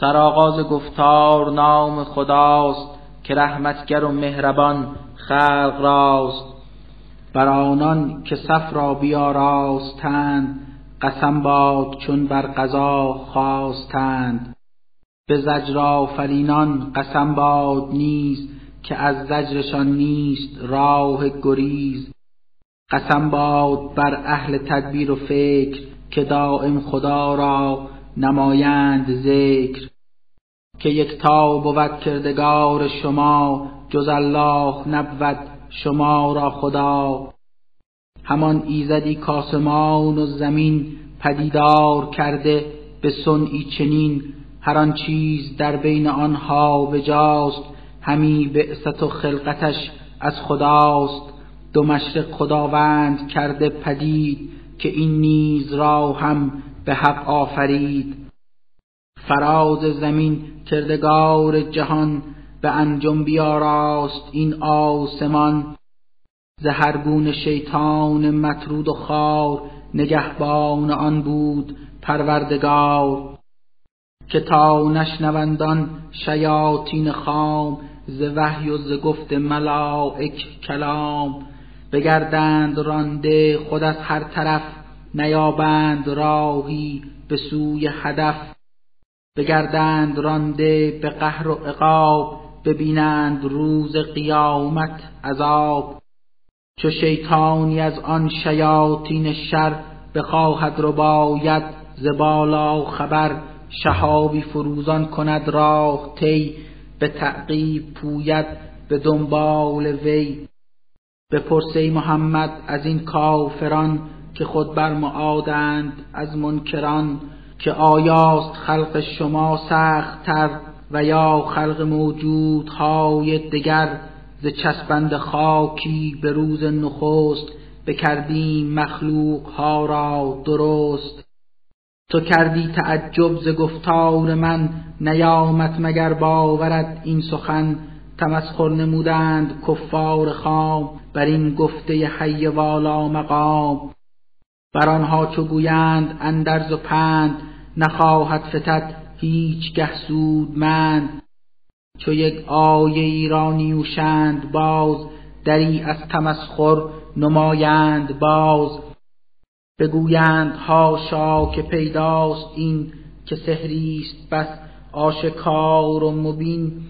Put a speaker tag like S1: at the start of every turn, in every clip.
S1: سرآغاز گفتار نام خداست که رحمتگر و مهربان خلق راست. بر آنان که صف را بیاراستند قسم باد چون بر قضا خواستند. به زجر آفرینان قسم باد نیز که از زجرشان نیست راه گریز. قسم باد بر اهل تدبیر و فکر که دائم خدا را نمایند ذکر. که یکتا بود کردگار شما جز الله نبود شما را خدا. همان ایزدی کاسمان و زمین پدیدار کرده به صنعی چنین. هر آن چیز در بین آنها بجاست همی بعثت و خلقتش از خداست. دو مشرق خداوند کرده پدید که این نیز را هم به حق آفرید. فراز زمین کردگار جهان به انجم بیاراست این آسمان. ز هر گونه شیطان مطرود و خار نگهبان آن بود پروردگار. که تا نشنوندان شیاطین خام ز وحی و ز گفت ملائک کلام. بگردند رانده خود از هر طرف نیابند راهی به سوی هدف. بگردند رانده به قهر و عقاب ببینند روز قیامت عذاب. چو شیطانی از آن شیاطین شر بخواهد رباید ز بالا خبر شهابی فروزان کند راه طی به تعقیب پوید به دنبال وی. بپرس ای محمد از این کافران که خود بر معادند از منکران که آیاست خلق شما سخت تر و یا خلق موجودهای دگر. ز چسبند خاکی به روز نخست بکردیم مخلوق ها را درست. تو کردی تعجب ز گفتار من نیامد مگر باورد این سخن؟ تمسخر نمودند کفار خام بر این گفته حی والا مقام. بر آنها چو گویند اندرز و پند نخواهد فتد هیچگه سودمند. چو یک آیه ای را نیوشند باز دری از تمسخر نمایند باز. بگویند هاشا که پیداست این که سحریست بس آشکار و مبین.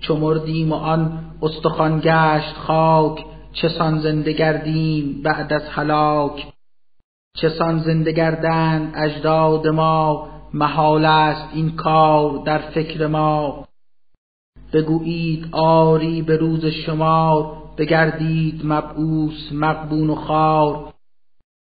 S1: چو مردیم و آن استخوان گشت خاک چسان زنده گردیم بعد از هلاک. چسان زنده گردند اجداد ما محال است این کار در فکر ما. بگویید آری به روز شمار بگردید مبعوث مغبون و خار.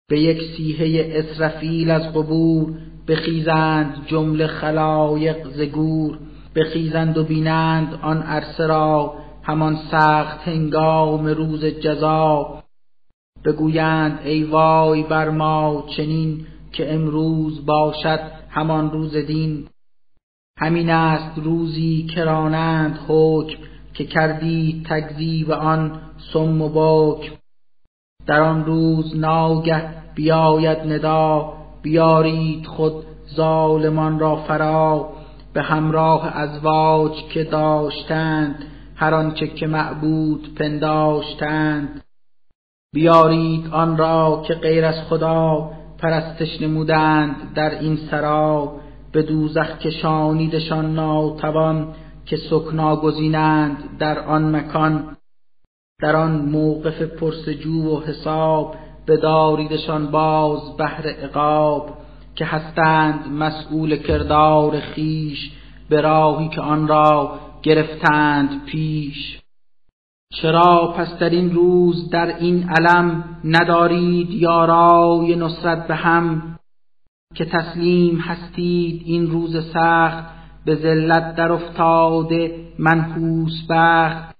S1: به یک سیحه اسرفیل از قبور بخیزند جمله خلایق ز گور. بخیزند و بینند آن عرصه را همان سخت هنگام روز جزا. بگویند ای وای بر ما چنین که امروز باشد همان روز دین. همین است روزی کرانند حکم که کردی تکذیب آن سم و بکم در آن روز ناگه بیاید ندا بیارید خود ظالمان را فرا. به همراه ازواج که داشتند هر آنچه که معبود پنداشتند. بیارید آن را که غیر از خدا پرستش نمودند در این سرا. به دوزخ کشانیدشان ناتوان که سکنا گزینند در آن مکان. در آن موقف پرسجو و حساب بداریدشان باز بهر عقاب که هستند مسئول کردار خیش به راهی که آن را گرفتند پیش. چرا پس در این روز در این علم ندارید یارای نصرت به هم که تسلیم هستید این روز سخت به ذلت در افتاده منحوس بخت؟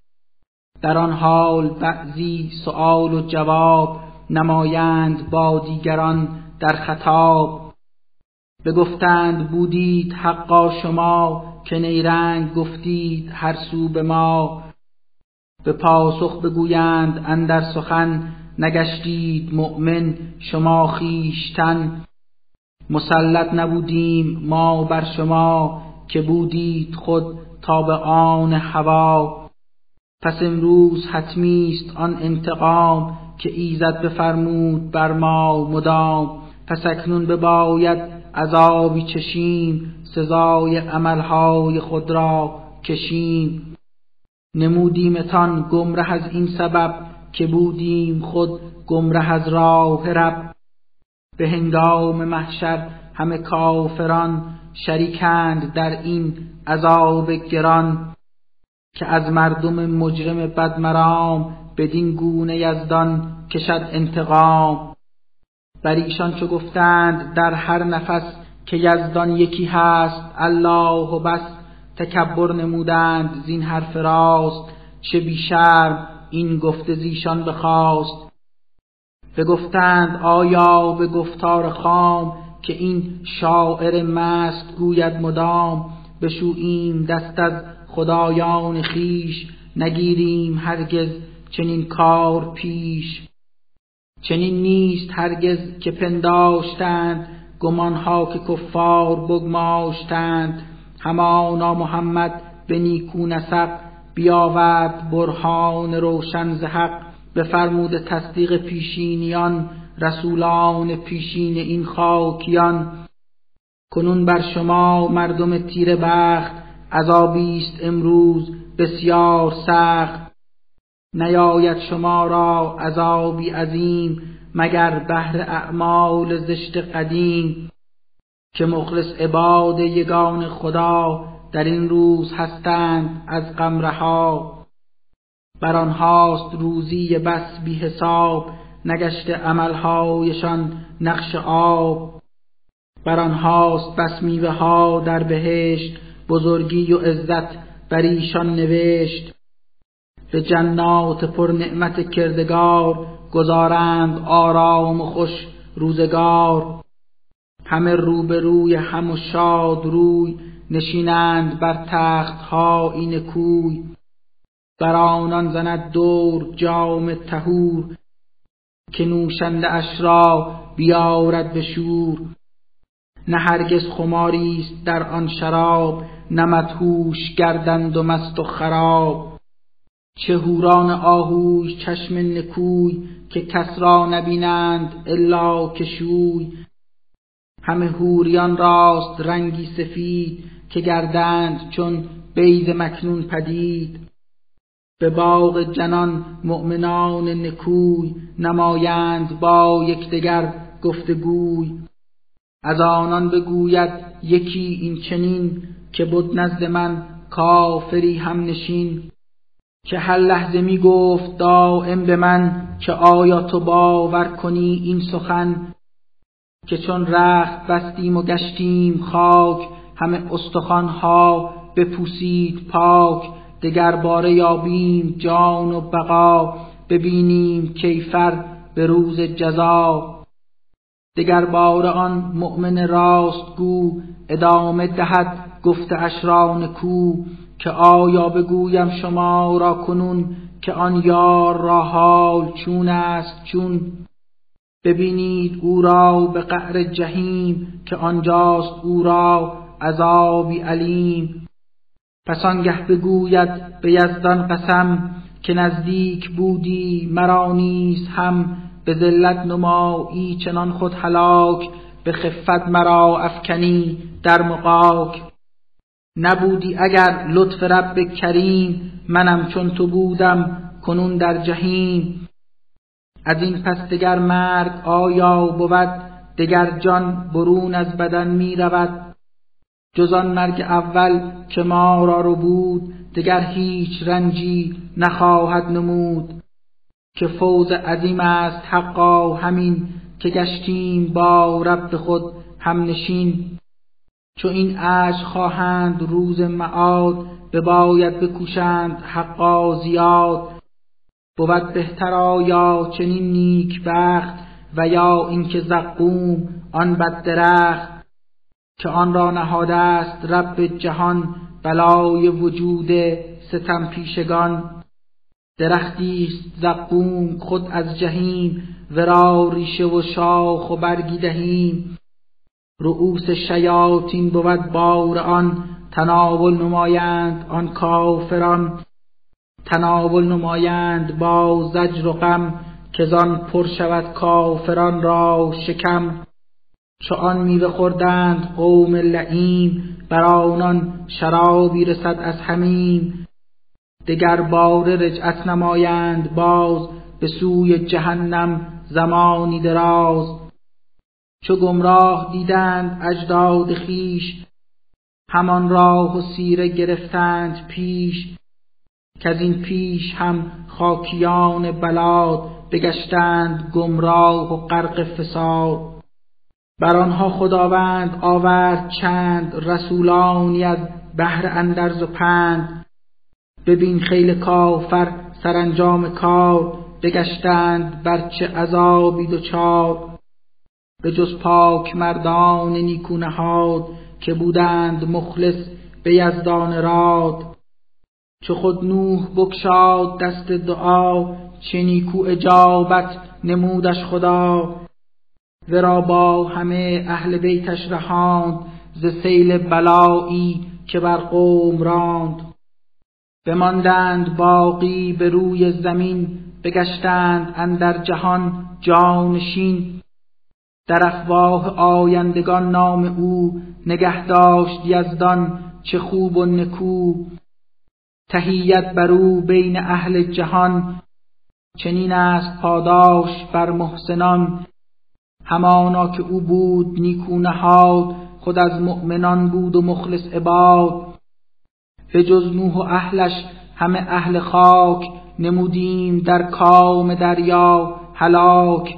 S1: در آن حال بعضی سؤال و جواب نمایند با دیگران در خطاب. بگفتند بودید حقا شما که نیرنگ گفتید هر سو به ما. به پاسخ بگویند اندر سخن نگشتید مؤمن شما خیشتن مسلط نبودیم ما بر شما که بودید خود تا به آن هوا. پس امروز حتمی است آن انتقام که ایزد بفرمود بر ما مدام. پس اکنون بباید عذابی چشیم سزای عملهای خود را کشیم. نمودیمتان گمره از این سبب که بودیم خود گمره از راه رب. به هنگام محشر همه کافران شریکند در این عذاب گران که از مردم مجرم بدمرام بدین گونه یزدان کشد انتقام. بر ایشان چو گفتند در هر نفس که یزدان یکی هست الله و بس. تکبر نمودند زین حرف راست چه بیشرم این گفته زیشان بخواست. بگفتند آیا به گفتار خام که این شاعر مست گوید مدام؟ بشوییم دست از خدایان خیش نگیریم هرگز چنین کار پیش. چنین نیست هرگز که پنداشتند گمانها که کفار بگماشتند. همانا محمد به نیکو نسق بیاورد برهان روشن ز حق بفرمود تصدیق پیشینیان رسولان پیشین این خاکیان. کنون بر شما مردم تیر بخت عذابی است امروز بسیار سخت. نیاید شما را عذابی عظیم مگر بهر اعمال زشت قدیم. که مخلص عباد یگان خدا در این روز هستند از غم رها بر آنهاست روزی بس بی حساب نگشته عملهایشان نقش آب. بر آنهاست بس میوه ها در بهشت بزرگی و عزت بر ایشان نوشت. به جنات پر نعمت کردگار گذارند آرام و خوش روزگار. همه روبروی هم و شاد روی نشینند بر تخت ها این کوی. بر آنان زند دور جام تهور که نوشنده اش را بیارد به شور. نه هرگز خماری است در آن شراب نه مدهوش گردند و مست و خراب. چه هوران آهوی چشم نکوی که کس را نبینند الا کشوی همه هوریان راست رنگی سفید که گردند چون بیز مکنون پدید. به باغ جنان مؤمنان نکوی نمایند با یکدیگر گفتگوی. از آنان بگوید یکی این چنین که بود نزد من کافری هم نشین. که هر لحظه می گفت دائم به من که آیا تو باور کنی این سخن؟ که چون رخت بستیم و گشتیم خاک همه استخوانها بپوسید پاک دگر باره یابیم جان و بقا ببینیم کیفر به روز جزا. دگر بار آن مؤمن راست گو ادامه دهد گفت اشران کو که آیا بگویم شما را کنون که آن یار را حال چون است چون؟ ببینید او را به قعر جهیم که آنجاست او را عذابی علیم. پس آنگه بگوید به یزدان قسم که نزدیک بودی مرا نیز هم به ذلت نمایی چنان خود هلاک به خفت مرا افکنی در مقاک. نبودی اگر لطف رب کریم منم چون تو بودم کنون در جهیم از این پس دگر مرگ آیا بود دگر جان برون از بدن می رود. جز مرگ اول که ما را رو بود دگر هیچ رنجی نخواهد نمود. که فوز عظیم است حقا همین که گشتیم با رب خود هم نشین چو این اش خواهند روز معاد بباید بکوشند حقا زیاد. بود بهتر آیا چنین نیک بخت و یا اینکه زقوم آن بد درخت که آن را نهاده است رب جهان بلای وجود ستم پیشگان. درختی است زقوم خود از جهیم ورا ریشه و شاخ و برگی دهیم. رؤوس شیاطین بود بار آن تناول نمایند آن کافران. تناول نمایند با زجر و غم که زان پر شود کافران را شکم. چو آن میوه خوردند قوم لعیم بر آنان شرابی رسد از همیم دگر بار رجعت نمایند باز به سوی جهنم زمانی دراز. چو گمراه دیدند اجداد خیش همان راه و سیره گرفتند پیش. از این پیش هم خاکیان بلاد بگشتند گمراه و غرق فساد. بر آنها خداوند آورد چند رسولانی از بهر اندرز و پند. ببین خیل کافر سرانجام کار بگشتند بر چه عذابی دچار به جز پاک مردان نیکو نهاد که بودند مخلص به یزدان راد. چو خود نوح بکشاد دست دعا چه نیکو اجابت نمودش خدا. ورا با همه اهل بیتش رهاند ز سیل بلایی که بر قوم راند. بماندند باقی به روی زمین بگشتند اندر جهان جانشین در افواه آیندگان نام او نگه داشت یزدان چه خوب و نکو. تهیت بر او بین اهل جهان. چنین است پاداش بر محسنان. همانا که او بود نیکو نهاد خود از مؤمنان بود و مخلص عباد. به جز نوح و اهلش همه اهل خاک نمودیم در کام دریا هلاک.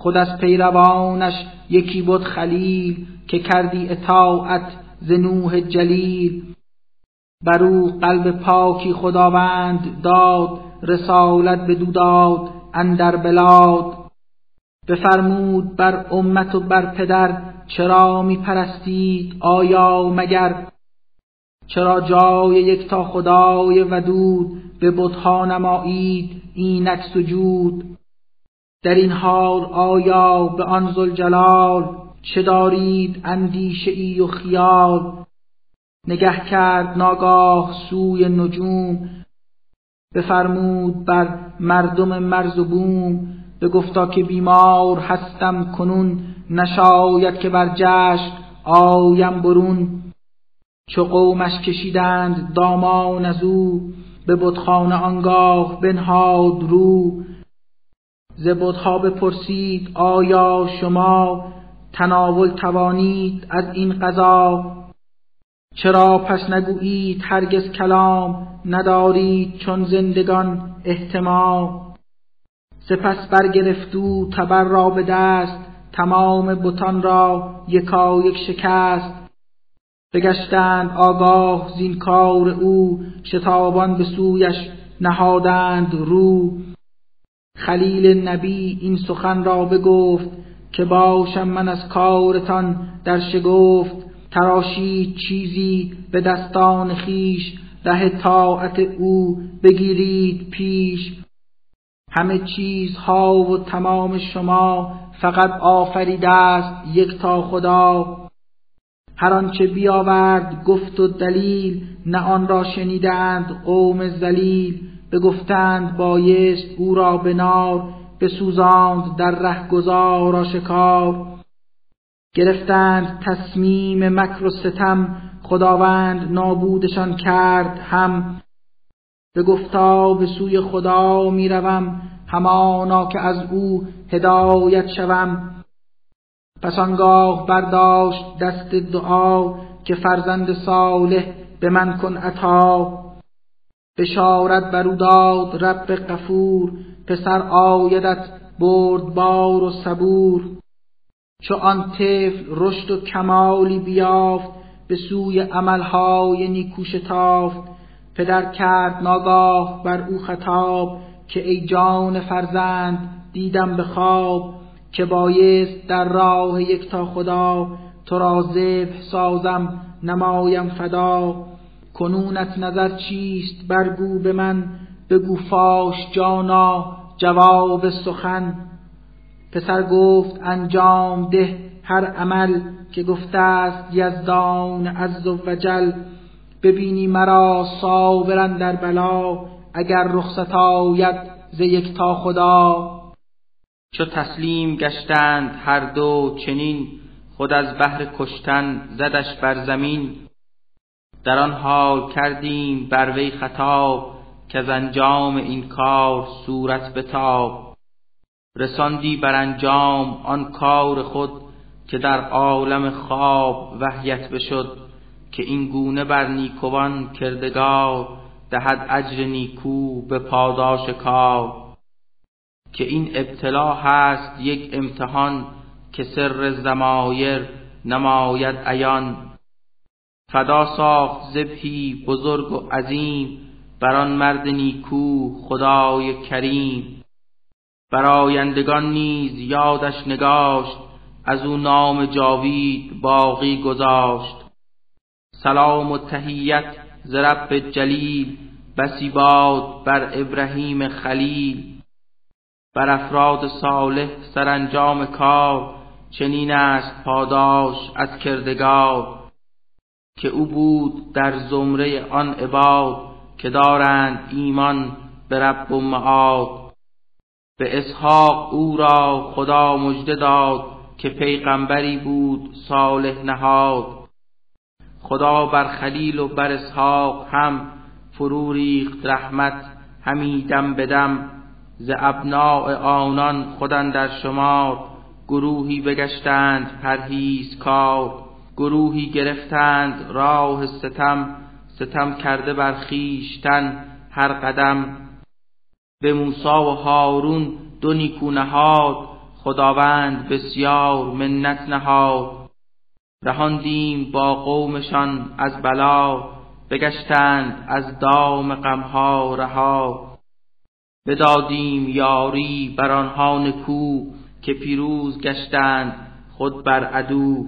S1: خود از پیروانش یکی بود خلیل که کردی اطاعت ز نوح جلیل. بر او قلب پاکی خداوند داد رسالت به داد اندر بلاد. بفرمود بر امت و بر پدر چرا می پرستید آیا مگر؟ چرا جای یک تا خدای ودود؟ به بتها نمایید اینک سجود. در این حال آیا به آن زلجلال چه دارید اندیشه ای و خیال؟ نگه کرد ناگاه سوی نجوم. بفرمود بر مردم مرز و بوم گفتا که بیمار هستم کنون نشاید که بر جشن آیم برون. چو قومش کشیدند دامان از او به بتخانه آنگاه بنهاد رو. ز بتها بپرسید آیا شما تناول توانید از این غذا چرا پس نگویید هرگز کلام ندارید چون زندگان احتمام؟ سپس برگرفتو تبر را به دست تمام بتان را یکا یک شکست. بگشتند آگاه زین کار او شتابان به سویش نهادند رو. خلیل نبی این سخن را بگفت که باشم من از کارتان در شگفت. تراشید چیزی به دستان خیش ره طاعت او بگیرید پیش. همه چیزها و تمام شما فقط آفریده است یک تا خدا. هر آنچه بیاورد گفت و دلیل نه آن را شنیدند قوم ذلیل. بگفتند بایست او را به نار بسوزاند در رهگذار آشکار گرفتند تصمیم مکر و ستم. خداوند نابودشان کرد هم. به گفتا به سوی خدا می‌روم همانا که از او هدایت شوم. پس آنگاه برداشت دست دعا که فرزند صالح به من کن عطا. بشارت برو داد رب قفور پسر آیدت بار و صبور. چو آن طفل رشد و کمالی بیافت به سوی عملهای نیکو شتافت پدر کرد ناگاه بر او خطاب که ای جان فرزند دیدم به خواب که بایست در راه یکتا خدا. تو را ذبح سازم نمایم فدا. کنونت نظر چیست؟ برگو به من بگو فاش جانا جواب سخن. پسر گفت انجام ده هر عمل که گفته است یزدان عز و جل. ببینی مرا صابرن در بلا اگر رخصت آید ز یک تا خدا.
S2: چو تسلیم گشتند هر دو چنین خود از بهر کشتن زدش بر زمین. در آن حال کردیم بر وی خطاب که از انجام این کار صورت بتاب. رساندی بر انجام آن کار خود که در عالم خواب وحیت بشد که این گونه بر نیکوان کردگار دهد اجر نیکو به پاداش کار. که این ابتلا هست یک امتحان که سر زمایر نماید عیان. فدا ساخت زبهی بزرگ و عظیم بر آن مرد نیکو خدای کریم. برایندگان نیز یادش نگاشت از او نام جاوید باقی گذاشت. سلام و تهیت ز رب جلیل بسی باد بر ابراهیم خلیل. بر افراد صالح سرانجام کار چنین است پاداش از کردگار. که او بود در زمره آن عباد که دارند ایمان به رب و معاد. به اسحاق او را خدا مژده داد که پیغمبری بود صالح نهاد. خدا بر خلیل و بر اسحاق هم فرو ریخت رحمت همی دم بدم ز ابناء آنان خودن در شمار گروهی بگشتند پرهیز کار گروهی گرفتند راه ستم ستم کرده بر خیشتن هر قدم. به موسی و هارون دو نیکو نهاد. خداوند بسیار منت نهاد. رهاندیم با قومشان از بلا بگشتند از دام غمها رها. بدادیم یاری بر آنها نکو که پیروز گشتند خود بر عدو.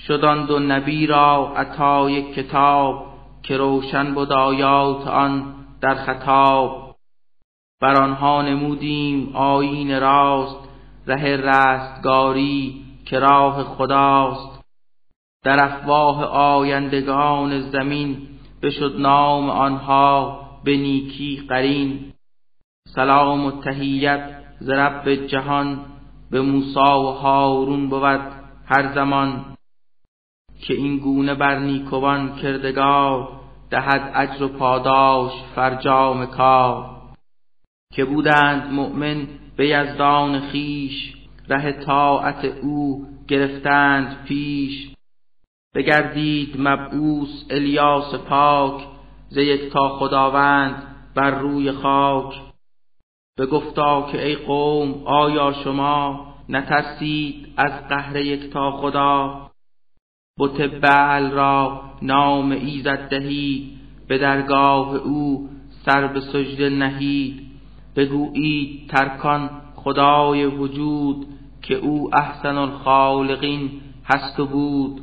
S2: شدان دو نبی را عطای کتاب که روشن بود آیات آن در خطاب. بر آنها نمودیم آیین راست ره رستگاری که راه خداست. در افواه آیندگان زمین بشد نام آنها به نیکی قرین. سلام و تهیت ز رب جهان به موسی و هارون بود هر زمان. که این گونه بر نیکوان کردگار دهد اجر و پاداش فرجام کار. که بودند مؤمن به یزدان خیش ره طاعت او گرفتند پیش. بگردید مبعوث الیاس پاک ز تا خداوند بر روی خاک. بگفتا که ای قوم آیا شما نترسید از قهر تا خدا؟ بت بعل را نام ایزد دهید به درگاه او سر به سجده نهید. بگویید ترکان خدای وجود که او احسن الخالقین هست و بود.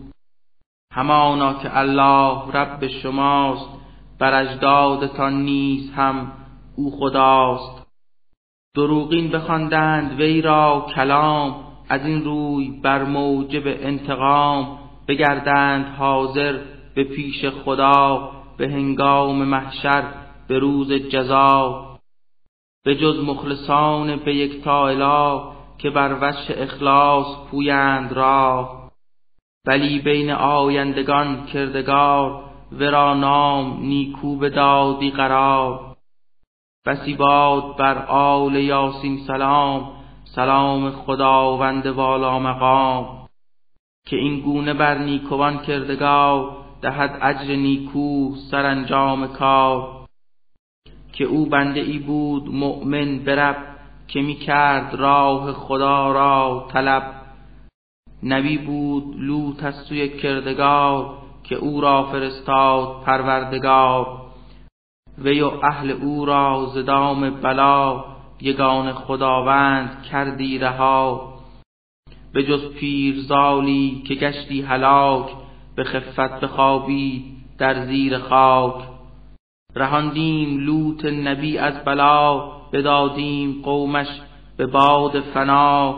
S2: همانا که الله رب شماست بر اجدادتان نیز هم او خداست. دروغین بخواندند وی را کلام از این روی بر موجب انتقام بگردند حاضر به پیش خدا به هنگام محشر به روز جزا. به جز مخلصان به یک اله که بر وش اخلاص پویند را ولی بین آیندگان کردگار ورا نام نیکو به دادی قرار. بسی باد بر آل یاسین سلام سلام خداوند والا مقام. که این گونه بر نیکوان کردگار دهد اجر نیکو سرانجام کار. که او بنده ای بود مؤمن برب که می کرد راه خدا را طلب. نبی بود لوط از سوی کردگار که او را فرستاد پروردگار. وی و اهل او را زدام بلا یگان خداوند کردی رها. به جز پیرزالی که گشتی هلاک به خفت بخوابید در زیر خاک. رهاندیم لوط نبی از بلا بدادیم قومش به باد فنا.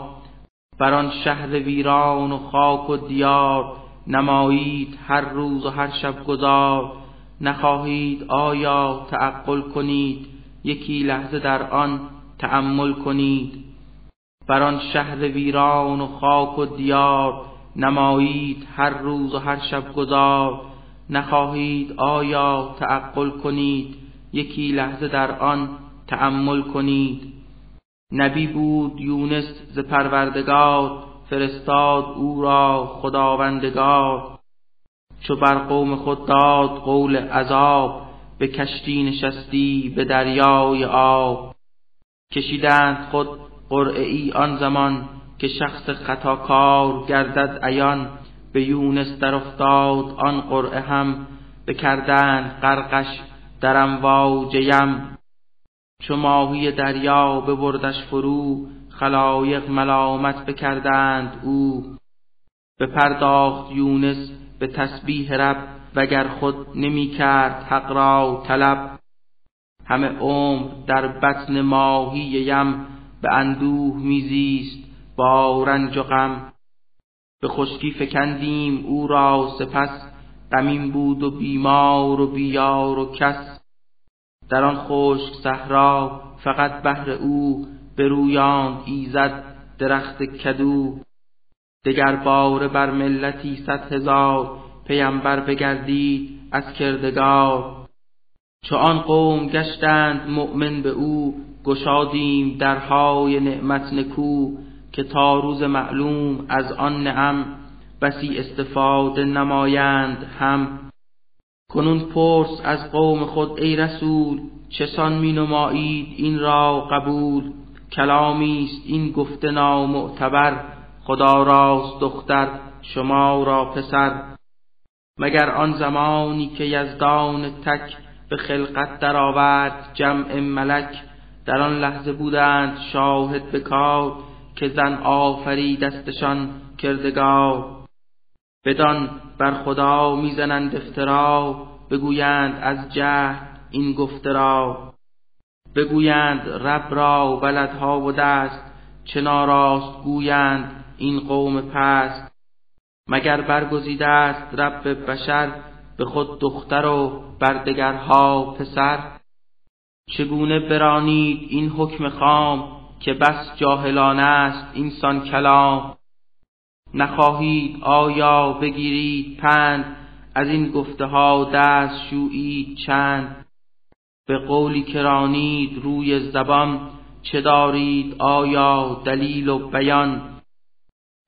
S2: بر آن شهر ویران و خاک و دیار نمایید هر روز و هر شب گذار. نخواهید آیا تعقل کنید یکی لحظه در آن تأمل کنید. بر آن شهر ویران و خاک و دیار نمایید هر روز و هر شب گذار. نخواهید آیا تعقل کنید؟ یکی لحظه در آن تأمل کنید. نبی بود یونس ز پروردگار فرستاد او را خداوندگار. چو بر قوم خود داد قول عذاب به کشتی نشستی به دریای آب. کشیدند خود قرعه ای آن زمان که شخص خطاکار گردد عیان. به یونس در افتاد آن قرعه هم بکردند غرقش در امواج یم چو ماهی دریا ببردش فرو خلایق ملامت بکردند او. بپرداخت یونس به تسبیح رب وگر خود نمی کرد حق را طلب. همه عمر در بطن ماهی یم به اندوه میزیست با رنج و غم. به خشکی فکندیم او را سپس غمین بود و بیمار و بیار و کس. در آن خشک صحرا فقط بهر او برویاند ایزد درخت کدو. دگر باره بر ملتی صد هزار پیمبر بگردید از کردگار. چو آن قوم گشتند مؤمن به او گشادیم درهای نعمت نکو. که تا روز معلوم از آن نعم بسی استفاده نمایند هم. کنون پرس از قوم خود ای رسول چسان می نمایید این را قبول. کلامی است این گفته نامعتبر خدا راست دختر شما را پسر. مگر آن زمانی که یزدان تک به خلقت درآورد جمع ملک در آن لحظه بودند شاهد به کار. که زن آفری دستشان کردگار. بدان بر خدا می‌زنند افترا بگویند از جهد این گفته را. بگویند رب را بلدها و دست چه ناراست گویند این قوم پست. مگر برگزیده است رب بشر به خود دختر و بردگرها پسر؟ چگونه برانید این حکم خام؟ که بس جاهلانه است اینسان کلام. نخواهید آیا بگیرید پند؟ از این گفته ها دست شویید چند؟ به قولی کرانید روی زبان چه دارید آیا دلیل و بیان؟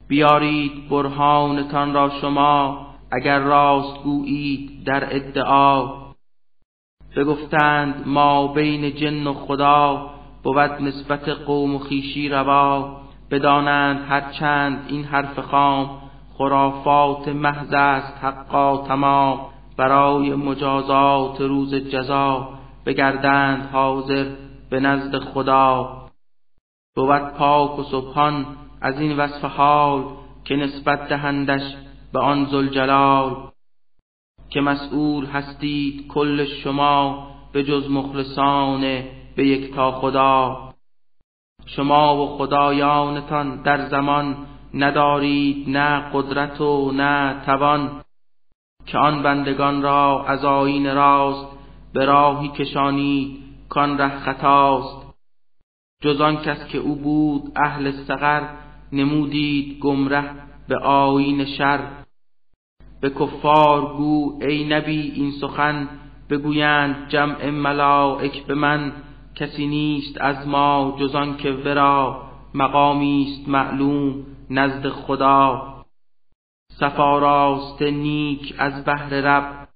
S2: بیارید برهانتان را شما اگر راست گویید در ادعا. بگفتند ما بین جن و خدا بود نسبت قوم و خیشی روا. بدانند هرچند این حرف خام خرافات محض است حقا تمام. برای مجازات روز جزا بگردند حاضر به نزد خدا. بود پاک و سبحان از این وصف حال که نسبت دهندش به آن زلجلال که مسئول هستید کل شما به جز مخلصان به یک تا خدا. شما و خدایانتان در زمان ندارید نه قدرت و نه توان که آن بندگان را از آین راست به راهی کشانید کان ره خطاست. جز آن کس که او بود اهل سقر نمودید گمره به آین شر. به کفار گو ای نبی این سخن بگویند جمع ملائک به من. کسی نیست از ما جز آن که ورا مقامی است معلوم نزد خدا. صفا نیک از بهر رب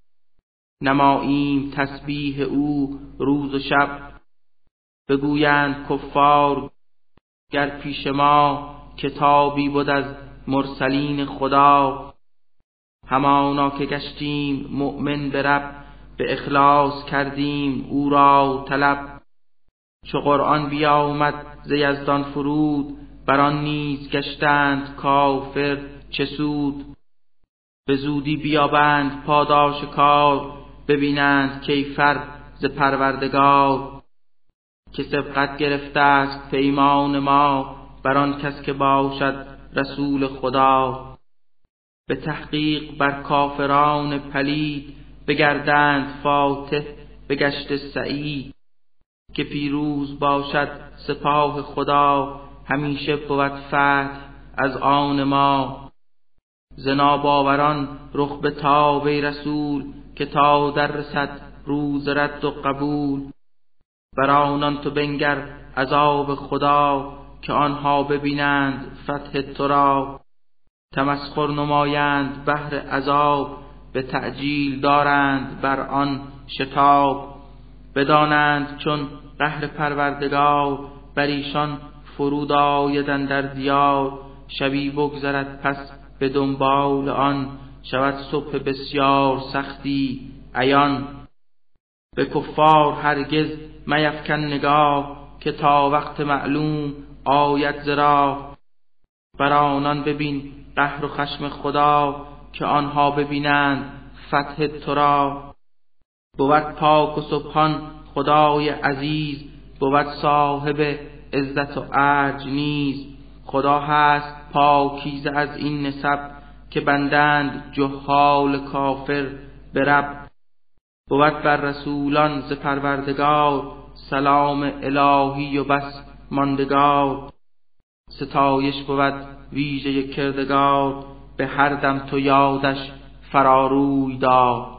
S2: نماییم تسبیح او روز و شب. بگویند کفار گر پیش ما کتابی بود از مرسلین خدا. همانا که گشتیم مؤمن به رب به اخلاص کردیم او را طلب. چو قرآن بیامد ز یزدان فرود بر آن نیز گشتند کافر چه سود. به زودی بیابند پاداش کار ببینند کیفر ز پروردگار. که سبقت گرفته است پیمان ما بر آن کس که باشد رسول خدا. به تحقیق بر کافران پلید بگردند فاتح به گشت سعید. که پیروز باشد سپاه خدا همیشه بود فتح از آن ما. زنا باوران رخ به تاب رسول که تا در رسد روز رد و قبول. بر آنان تو بنگر عذاب خدا که آنها ببینند فتح تو را. تمسخر نمایند بهر عذاب به تعجیل دارند بر آن شتاب. بدانند چون قهر پروردگار بر ایشان فرود آیدن در دیار. شبی بگذرد پس به دنبال آن. شود صبح بسیار سختی عیان. به کفار هرگز میفکن نگاه که تا وقت معلوم آید زرا بر آنان ببین قهر و خشم خدا که آنها ببینند فتح تو را بود پاک و سبحان خدای عزیز بود صاحب عزت و ارج نیز. خدا هست پاکیزه از این نسب که بندند جهال کافر به رب. بود بر رسولان ز پروردگار سلام الهی و بس ماندگار. ستایش بود ویژه کردگار به هر دم تو یادش فراروی داد